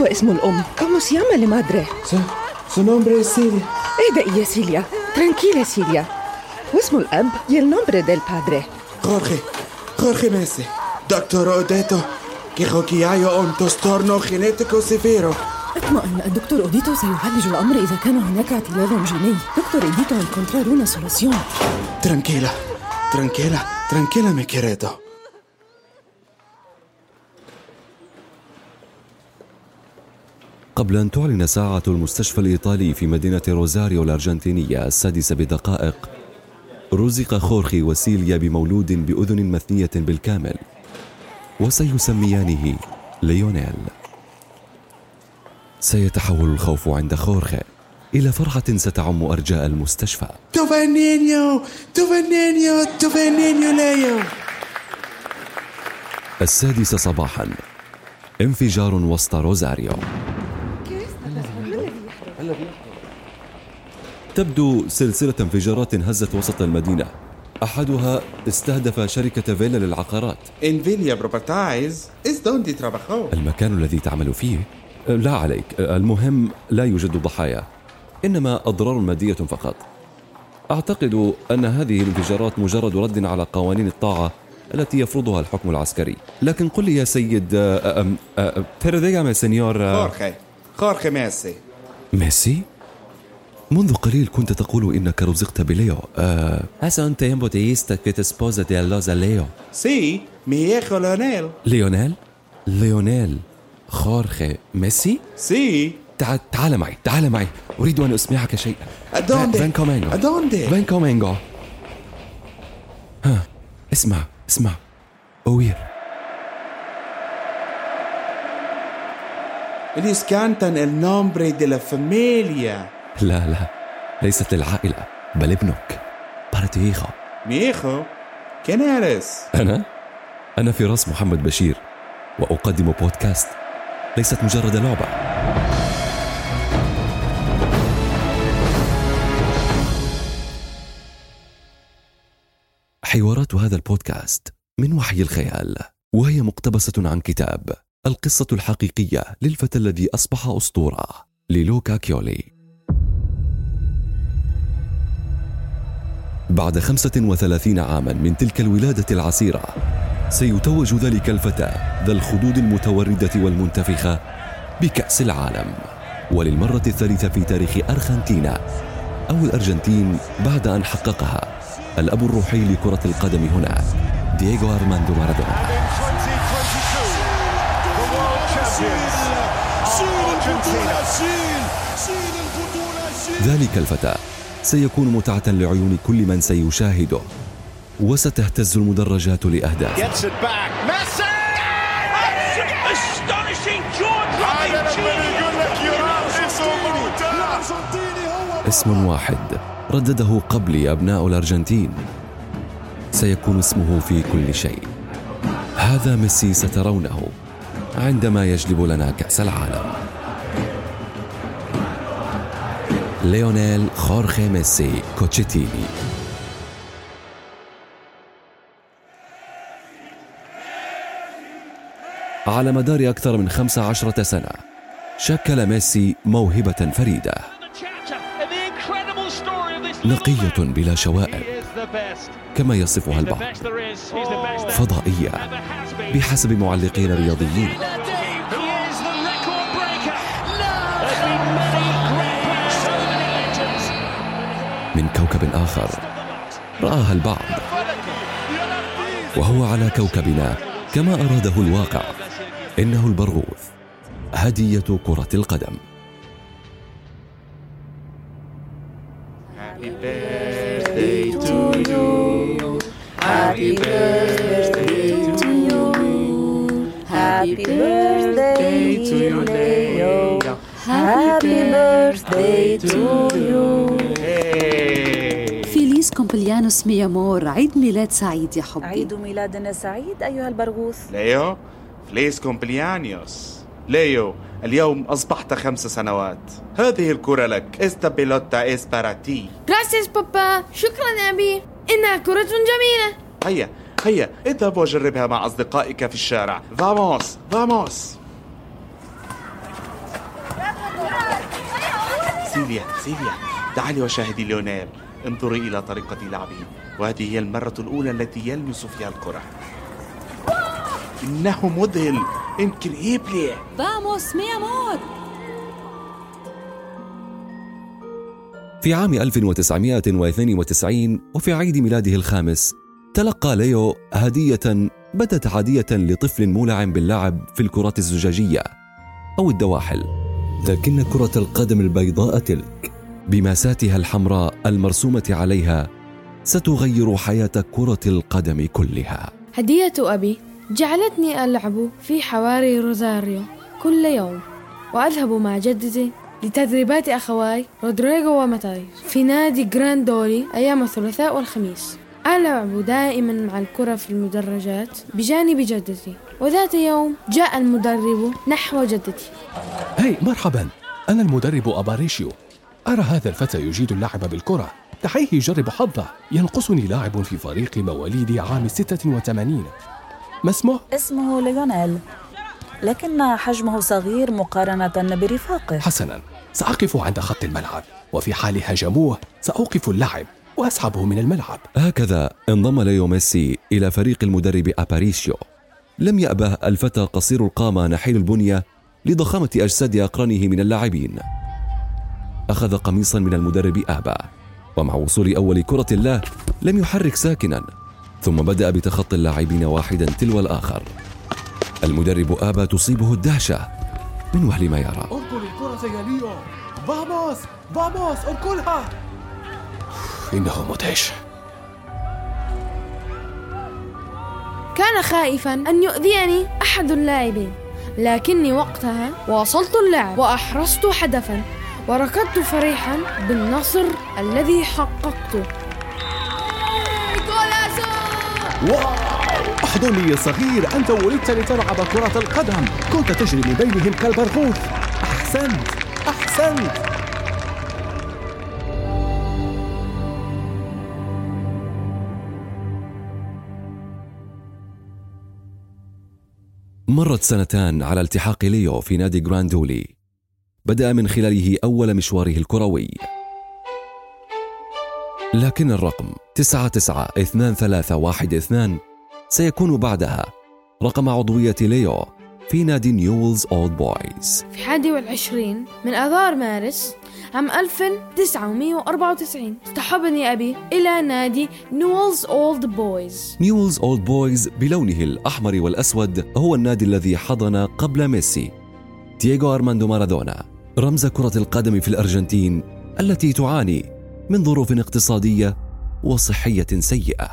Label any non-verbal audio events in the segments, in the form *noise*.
هو اسم الأم؟ كم سيما لمادري؟ س... سو نومبري سيليا. اهدئي إيه يا سيليا؟ ترانكيلا سيليا. واسم الأب؟ يل نومبري ديل بادري. خورخي خورخي ميسي. دكتور أوديتو كي خوكيايو أم تستورنو خينيتكو سيفيرو. اطمئن الدكتور أوديتو سيعالج الأمر إذا كان هناك اعتلال جيني. دكتور أوديتو انكونترا رونا ترانكيلا ترانكيلا ترانكيلا مي قبل أن تعلن ساعة المستشفى الإيطالي في مدينة روزاريو الأرجنتينية السادسة بدقائق. رزق خورخي وسيليا بمولود بأذن مثنية بالكامل. وسيسميانه ليونيل. سيتحول الخوف عند خورخي إلى فرحة ستعم أرجاء المستشفى? السادسة صباحا. انفجار وسط روزاريو. تبدو سلسلة انفجارات هزت وسط المدينة. أحدها استهدف شركة فيلا للعقارات. Villa Properties es donde trabajó. المكان الذي تعمل فيه؟ لا عليك. المهم لا يوجد ضحايا. إنما أضرار مادية فقط. أعتقد أن هذه الانفجارات مجرد رد على قوانين الطاعة التي يفرضها الحكم العسكري. لكن قل لي يا سيد أه، أم- أه، pero dígame ميسي منذ قليل كنت تقول إنك رزقت بليو. أه hace un tiempo dijiste que tu esposa dio a luz a Leo. Sí, mi hijo Leonel. ليونيل ليونيل خورخي ميسي Sí. تعال تعال معي تعال معي أريد أن أسمعك شيء ¿A dónde? Ven conmigo. ¿A dónde? Ven conmigo ها اسمع اسمع أوير Ellos cantan el nombre de la familia. لا لا ليست للعائلة بل ابنك بارتيخو hijo. ¿Quién eres? أنا أنا فراس محمد بشير وأقدم بودكاست ليست مجرد لعبة حوارات هذا البودكاست من وحي الخيال وهي مقتبسة عن كتاب القصة الحقيقية للفتى الذي أصبح أسطورة للوكا كيولي. بعد خمسة وثلاثين عاما من تلك الولادة العسيرة سيتوج ذلك الفتى ذا الخدود المتوردة والمنتفخة بكأس العالم. وللمرة الثالثة في تاريخ أرجنتينا أو الأرجنتين بعد أن حققها الأب الروحي لكرة القدم هناك دييغو أرماندو مارادونا. ذلك الفتى سيكون متعة لعيون كل من سيشاهده وستهتز المدرجات لأهداف Gets it back. Messi! Astonishing jaw-dropping genius! اسم واحد ردده قبلي أبناء الأرجنتين سيكون اسمه في كل شيء هذا ميسي سترونه عندما يجلب لنا كأس العالم ليونيل خورخي ميسي كوتشيتيني على مدار أكثر من 15 سنة شكل ميسي موهبة فريدة نقية بلا شوائب. كما يصفها البعض فضائية. بحسب معلقين رياضيين. من كوكب آخر رآها البعض. وهو على كوكبنا كما أراده الواقع. إنه البرغوث هدية كرة القدم. Happy birthday to you, Leo. Happy birthday to you. Feliz cumpleaños mi amor عيد ميلاد سعيد يا حبي. عيد ميلادنا سعيد أيها البرغوث. ليو feliz cumpleaños ليو اليوم أصبحت خمس سنوات. هذه الكرة لك. esta pelota es para ti Gracias papá شكرا أبي. إنها كرة جميلة. هيا. هيا اذهب وجربها مع أصدقائك في الشارع. vamos vamos سيليا سيليا تعالي وشاهدي ليونيل. انظري إلى طريقة لعبه. وهذه هي المرة الأولى التي يلمس فيها الكرة. إنه مذهل. انكريبلي Vamos, mi amor. في عام 1992 وفي عيد ميلاده الخامس تلقى ليو هدية بدت عادية لطفل مولع باللعب في الكرات الزجاجية أو الدواحل. لكن كرة القدم البيضاء تلك. بماساتها الحمراء المرسومة عليها ستغير حياة كرة القدم كلها. هدية أبي جعلتني ألعب في حواري روزاريو كل يوم وأذهب مع جدتي لتدريبات أخواي رودريغو وماتاي في نادي جراندولي أيام الثلاثاء والخميس. ألعب دائما مع الكرة في المدرجات؟ بجانب جدتي. وذات يوم جاء المدرب نحو جدتي. Hi مرحبا. أنا المدرب أباريشيو. أرى هذا الفتى يجيد اللعب بالكرة. دعيه يجرب حظه. ينقصني لاعب في فريق مواليد عام 86 ما اسمه؟ اسمه ليونيل لكن حجمه صغير مقارنة برفاقه. حسنا. سأقف عند خط الملعب. وفي حال هاجموه سأوقف اللعب. وأسحبه من الملعب. هكذا انضم ليو ميسي إلى فريق المدرب أباريشيو. لم يأبه الفتى قصير القامة نحيل البنية لضخامة أجساد أقرانه من اللاعبين. أخذ قميصا من المدرب آبا ومع وصول أول كرة له لم يحرك ساكنا ثم بدأ بتخطي اللاعبين واحدا تلو الآخر. المدرب آبا تصيبه الدهشة. من وهل ما يرى؟ اركل الكرة يا ليو. فاموس فاموس أركلها. إنه مدهش. كان خائفا أن يؤذيني أحد اللاعبين لكني وقتها واصلت اللعب وأحرزت هدفا وركضت فرحا بالنصر الذي حققته. واو! احضني يا صغير أنت ولدت لتلعب كرة القدم. كنت تجري من بينهم كالبرغوث. أحسنت أحسنت. مرت سنتان على التحاق ليو في نادي جراندولي. بدأ من خلاله أول مشواره الكروي. لكن الرقم 992312 سيكون بعدها. رقم عضوية ليو في نادي نيولز أولد بويز. في 21 من آذار مارس عام 1994 اصطحبني أبي إلى نادي نيولز أولد بويز. نيولز أولد بويز بلونه الأحمر والأسود هو النادي الذي حضن قبل ميسي. دييغو أرماندو مارادونا رمز كرة القدم في الأرجنتين التي تعاني من ظروف اقتصادية وصحية سيئة.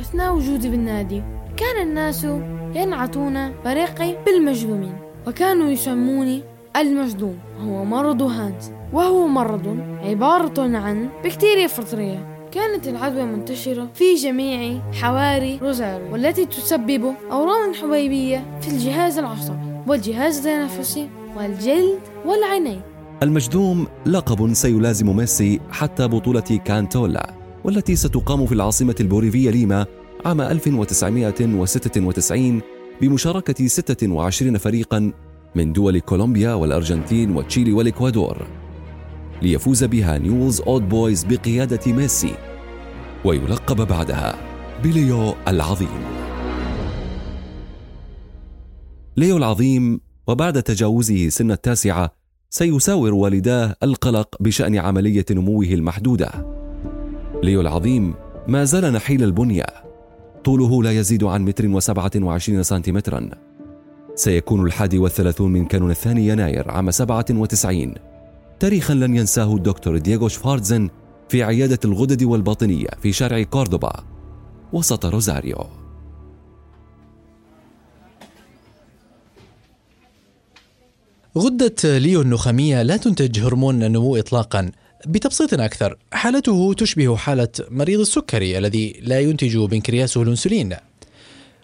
أثناء وجودي بالنادي كان الناس ينعتون فريقي بالمجذومين وكانوا يسموني المجذوم هو مرض هانسن وهو مرض عبارة عن بكتيريا فطرية كانت العدوى منتشرة في جميع حواري روزاريو والتي تسبب أورام حبيبية في الجهاز العصبي والجهاز التنفسي والجلد والعينين. المجذوم لقب سيلازم ميسي حتى بطولة كانتولا والتي ستقام في العاصمة البوليفية ليما عام 1996 بمشاركة 26 فريقا من دول كولومبيا والأرجنتين وتشيلي والإكوادور. ليفوز بها نيولز أولد بويز بقيادة ميسي ويلقب بعدها بليو العظيم. ليو العظيم وبعد تجاوزه سن التاسعة سيساور والداه القلق بشأن عملية نموه المحدودة. ليو العظيم ما زال نحيل البنية. طوله لا يزيد عن متر وسبعة وعشرين سنتيمترا. سيكون الحادي والثلاثون من كانون الثاني يناير عام سبعة وتسعين. تاريخا لن ينساه الدكتور دييغو شفارتزن في عيادة الغدد والباطنية في شارع كوردوبا. وسط روزاريو. غدة ليو النخامية لا تنتج هرمون النمو إطلاقا. بتبسيط أكثر. حالته تشبه حالة مريض السكري الذي لا ينتج بنكرياسه الأنسولين.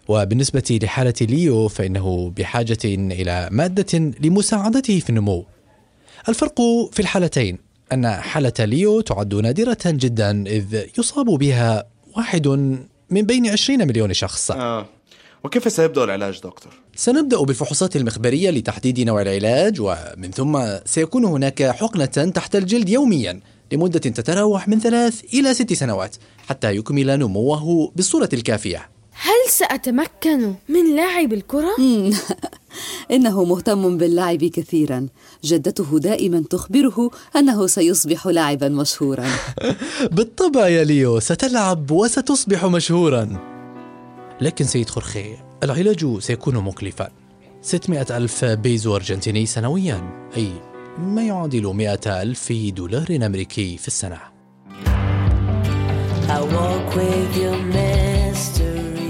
وبالنسبة لحالة ليو فإنه بحاجة إلى مادة لمساعدته في النمو. الفرق في الحالتين أن حالة ليو تعد نادرة جدا إذ يصاب بها واحد من بين عشرين مليون شخص. آه. وكيف سيبدأ العلاج دكتور؟ سنبدأ بالفحوصات المخبرية لتحديد نوع العلاج ومن ثم سيكون هناك حقنة تحت الجلد يوميا لمدة تتراوح من ثلاث إلى ست سنوات حتى يكمل نموه بالصورة الكافية هل سأتمكن من لعب الكرة؟ *laughs* إنه مهتم باللعب كثيرا جدته دائما تخبره أنه سيصبح لاعبا مشهورا *laughs* بالطبع يا ليو ستلعب وستصبح مشهورا لكن سيد خورخي العلاج سيكون مكلفا. 600 ألف بيزو أرجنتيني سنويا. أي ما يعادل 100 ألف دولار أمريكي في السنة.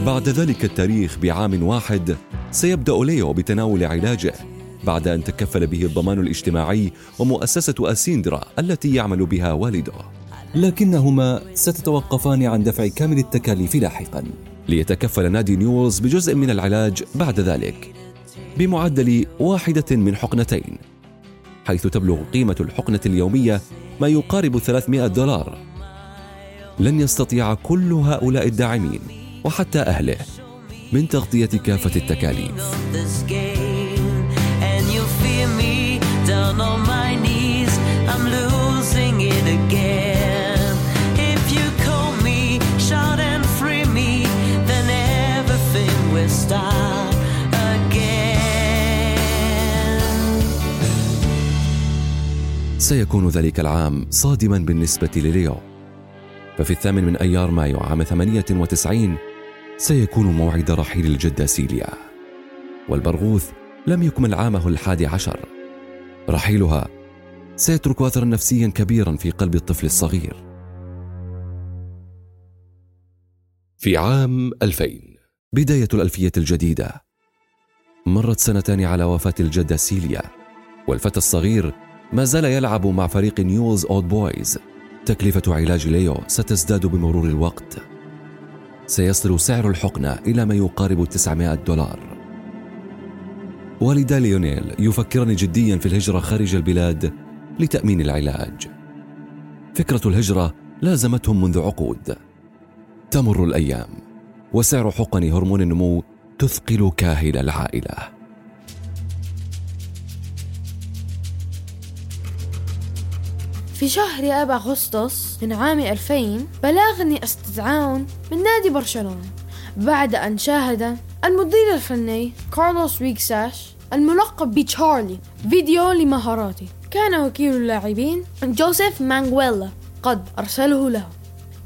بعد ذلك التاريخ بعام واحد سيبدأ ليو بتناول علاجه. بعد أن تكفل به الضمان الاجتماعي ومؤسسة أسيندرا التي يعمل بها والده. لكنهما ستتوقفان عن دفع كامل التكاليف لاحقا. ليتكفل نادي نيولز بجزء من العلاج بعد ذلك بمعدل واحدة من حقنتين حيث تبلغ قيمة الحقنة اليومية ما يقارب 300 دولار. لن يستطيع كل هؤلاء الداعمين وحتى أهله من تغطية كافة التكاليف. سيكون ذلك العام صادما بالنسبة لليو. ففي الثامن من أيار مايو عام 98 سيكون موعد رحيل الجدة سيليا والبرغوث لم يكمل عامه الحادي عشر. رحيلها سيترك أثرا نفسيا كبيرا في قلب الطفل الصغير. في عام 2000 بداية الألفية الجديدة مرت سنتان على وفاة الجدة سيليا والفتى الصغير ما زال يلعب مع فريق نيولز أولد بويز تكلفة علاج ليو ستزداد بمرور الوقت. سيصل سعر الحقنة إلى ما يقارب 900 دولار. والدا ليونيل يفكران جديا في الهجرة خارج البلاد لتأمين العلاج. فكرة الهجرة لازمتهم منذ عقود. تمر الأيام وسعر حقن هرمون النمو تثقل كاهل العائلة. في شهر آب أغسطس من عام 2000 بلغني استدعاء من نادي برشلونة بعد أن شاهد المدير الفني كارلوس ويكساش الملقب بتشارلي فيديو لمهاراتي كان وكيل اللاعبين جوزيف مانغويلا قد أرسله له.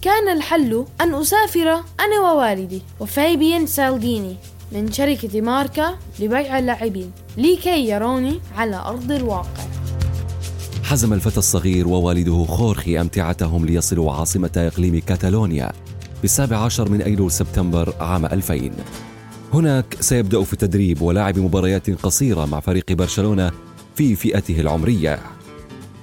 كان الحل أن أسافر أنا ووالدي وفايبيان سالديني من شركة ماركا لبيع اللاعبين لكي يروني على أرض الواقع. حزم الفتى الصغير ووالده خورخي أمتعتهم ليصلوا عاصمة إقليم كاتالونيا بالسابع عشر من أيلول سبتمبر عام 2000 هناك سيبدأ في التدريب ولعب مباريات قصيرة مع فريق برشلونة في فئته العمرية.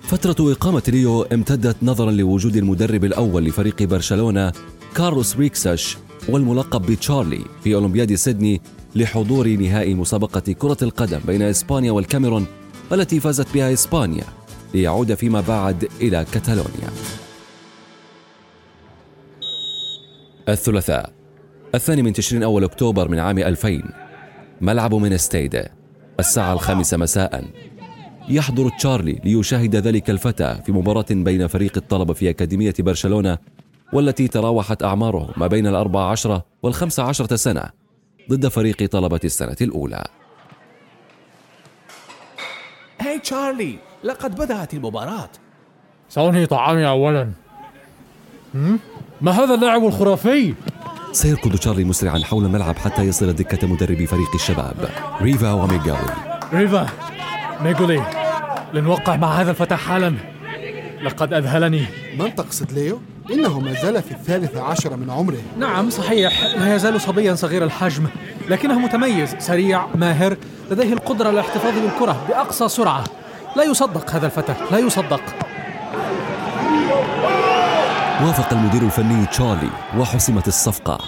فترة إقامة ليو امتدت نظرا لوجود المدرب الأول لفريق برشلونة كارلوس ريكساش والملقب بتشارلي في أولمبياد سيدني لحضور نهائي مسابقة كرة القدم بين إسبانيا والكاميرون والتي فازت بها إسبانيا. ليعود فيما بعد إلى كاتالونيا. الثلاثاء. الثاني من تشرين أول أكتوبر من عام 2000 ملعب منستيدا الساعة الخامسة مساء. يحضر تشارلي ليشاهد ذلك الفتى في مباراة بين فريق الطلبة في أكاديمية برشلونة والتي تراوحت أعمارهم ما بين الأربع عشرة والخمسة عشرة سنة ضد فريق طلبة السنة الأولى. هاي تشارلي لقد بدأت المباراة. سأنهي طعامي أولا. ما هذا اللاعب الخرافي؟ سيركض تشارلي مسرعا حول الملعب حتى يصل دكة مدربي فريق الشباب. ريفا وميغالي ريفا ميغولي لنوقع مع هذا الفتى حالا. لقد أذهلني. من تقصد ليو؟ إنه ما زال في الثالثة عشر من عمره. نعم صحيح. لا يزال صبيا صغير الحجم. لكنه متميز سريع ماهر لديه القدرة على الاحتفاظ بالكرة بأقصى سرعة. لا يصدق هذا الفتى لا يصدق. وافق المدير الفني تشارلي وحسمت الصفقة.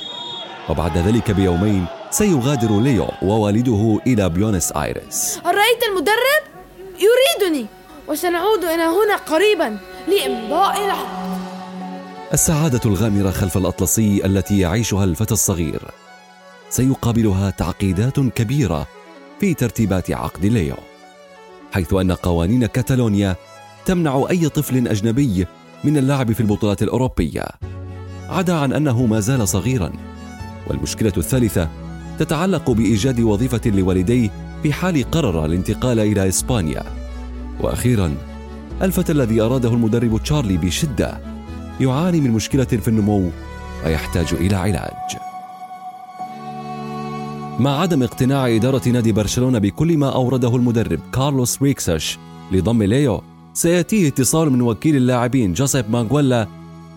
وبعد ذلك بيومين سيغادر ليو ووالده إلى بيونس آيرس. رأيت المدرب؟ يريدني. وسنعود إلى هنا قريبا لإمضاء العقد. السعادة الغامرة خلف الأطلسي التي يعيشها الفتى الصغير. سيقابلها تعقيدات كبيرة في ترتيبات عقد ليو. حيث أن قوانين كاتالونيا تمنع أي طفل أجنبي من اللعب في البطولات الأوروبية عدا عن أنه ما زال صغيرا. والمشكلة الثالثة تتعلق بإيجاد وظيفة لوالديه في حال قرر الانتقال إلى إسبانيا. وأخيرا الفتى الذي أراده المدرب تشارلي بشدة يعاني من مشكلة في النمو ويحتاج إلى علاج. مع عدم اقتناع إدارة نادي برشلونة بكل ما أورده المدرب كارلوس ريكساش لضم ليو سيأتيه اتصال من وكيل اللاعبين جوزيف مانغويلا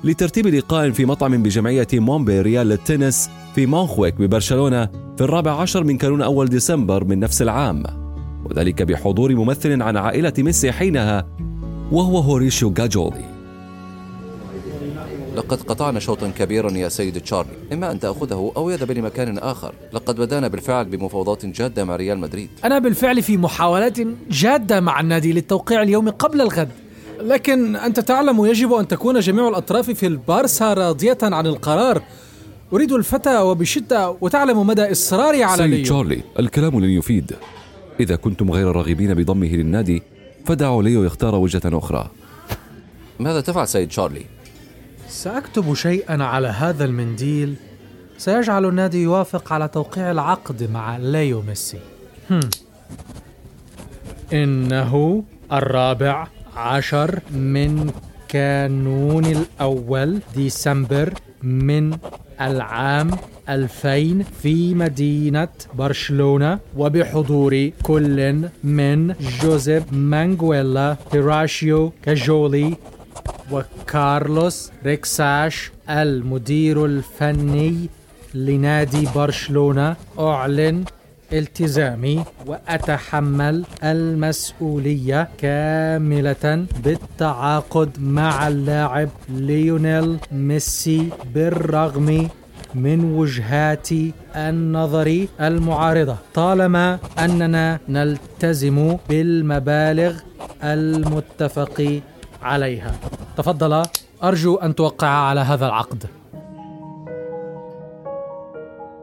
لترتيب لقاء في مطعم بجمعية مونبي للتنس في مونخويك ببرشلونة في الرابع عشر من كانون أول ديسمبر من نفس العام. وذلك بحضور ممثل عن عائلة ميسي حينها وهو هوريشيو جاجولي لقد قطعنا شوطا كبيرا يا سيد تشارلي إما أن تأخذه أو يذهب لمكان آخر. لقد بدأنا بالفعل بمفاوضات جادة مع ريال مدريد. أنا بالفعل في محاولات جادة مع النادي للتوقيع اليوم قبل الغد. لكن أنت تعلم يجب أن تكون جميع الأطراف في البارسا راضية عن القرار. أريد الفتى وبشدة وتعلم مدى إصراري على سيد تشارلي الكلام لن يفيد. إذا كنتم غير راغبين بضمه للنادي فدعوا ليو يختار وجهة أخرى. ماذا تفعل سيد تشارلي؟ سأكتب شيئا على هذا المنديل سيجعل النادي يوافق على توقيع العقد مع ليو ميسي هم. إنه الرابع عشر من كانون الأول ديسمبر من العام 2000 في مدينة برشلونة وبحضور كل من جوزيف مانغويلا هيراشيو كاجولي وكارلوس ريكساش المدير الفني لنادي برشلونة أعلن التزامي وأتحمل المسؤولية كاملة بالتعاقد مع اللاعب ليونيل ميسي بالرغم من وجهات النظر المعارضة. طالما أننا نلتزم بالمبالغ المتفق عليها. تفضل. أرجو أن توقع على هذا العقد.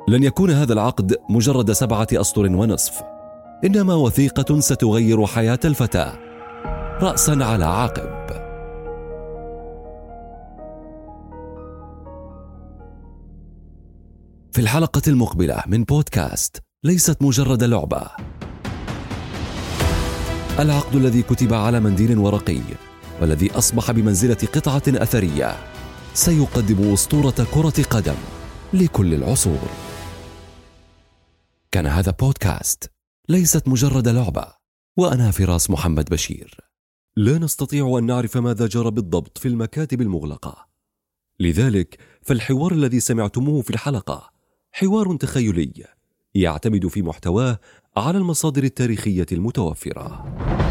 لن يكون هذا العقد مجرد سبعة أسطر ونصف. إنما وثيقة ستغير حياة الفتى رأسا على عقب في الحلقة المقبلة من بودكاست ليست مجرد لعبة. العقد الذي كتب على منديل ورقي. والذي أصبح بمنزلة قطعة أثرية. سيقدم أسطورة كرة قدم لكل العصور. كان هذا بودكاست. ليست مجرد لعبة. وأنا فراس محمد بشير. لا نستطيع أن نعرف ماذا جرى بالضبط في المكاتب المغلقة. لذلك فالحوار الذي سمعتموه في الحلقة حوار تخيلي يعتمد في محتواه على المصادر التاريخية المتوفرة.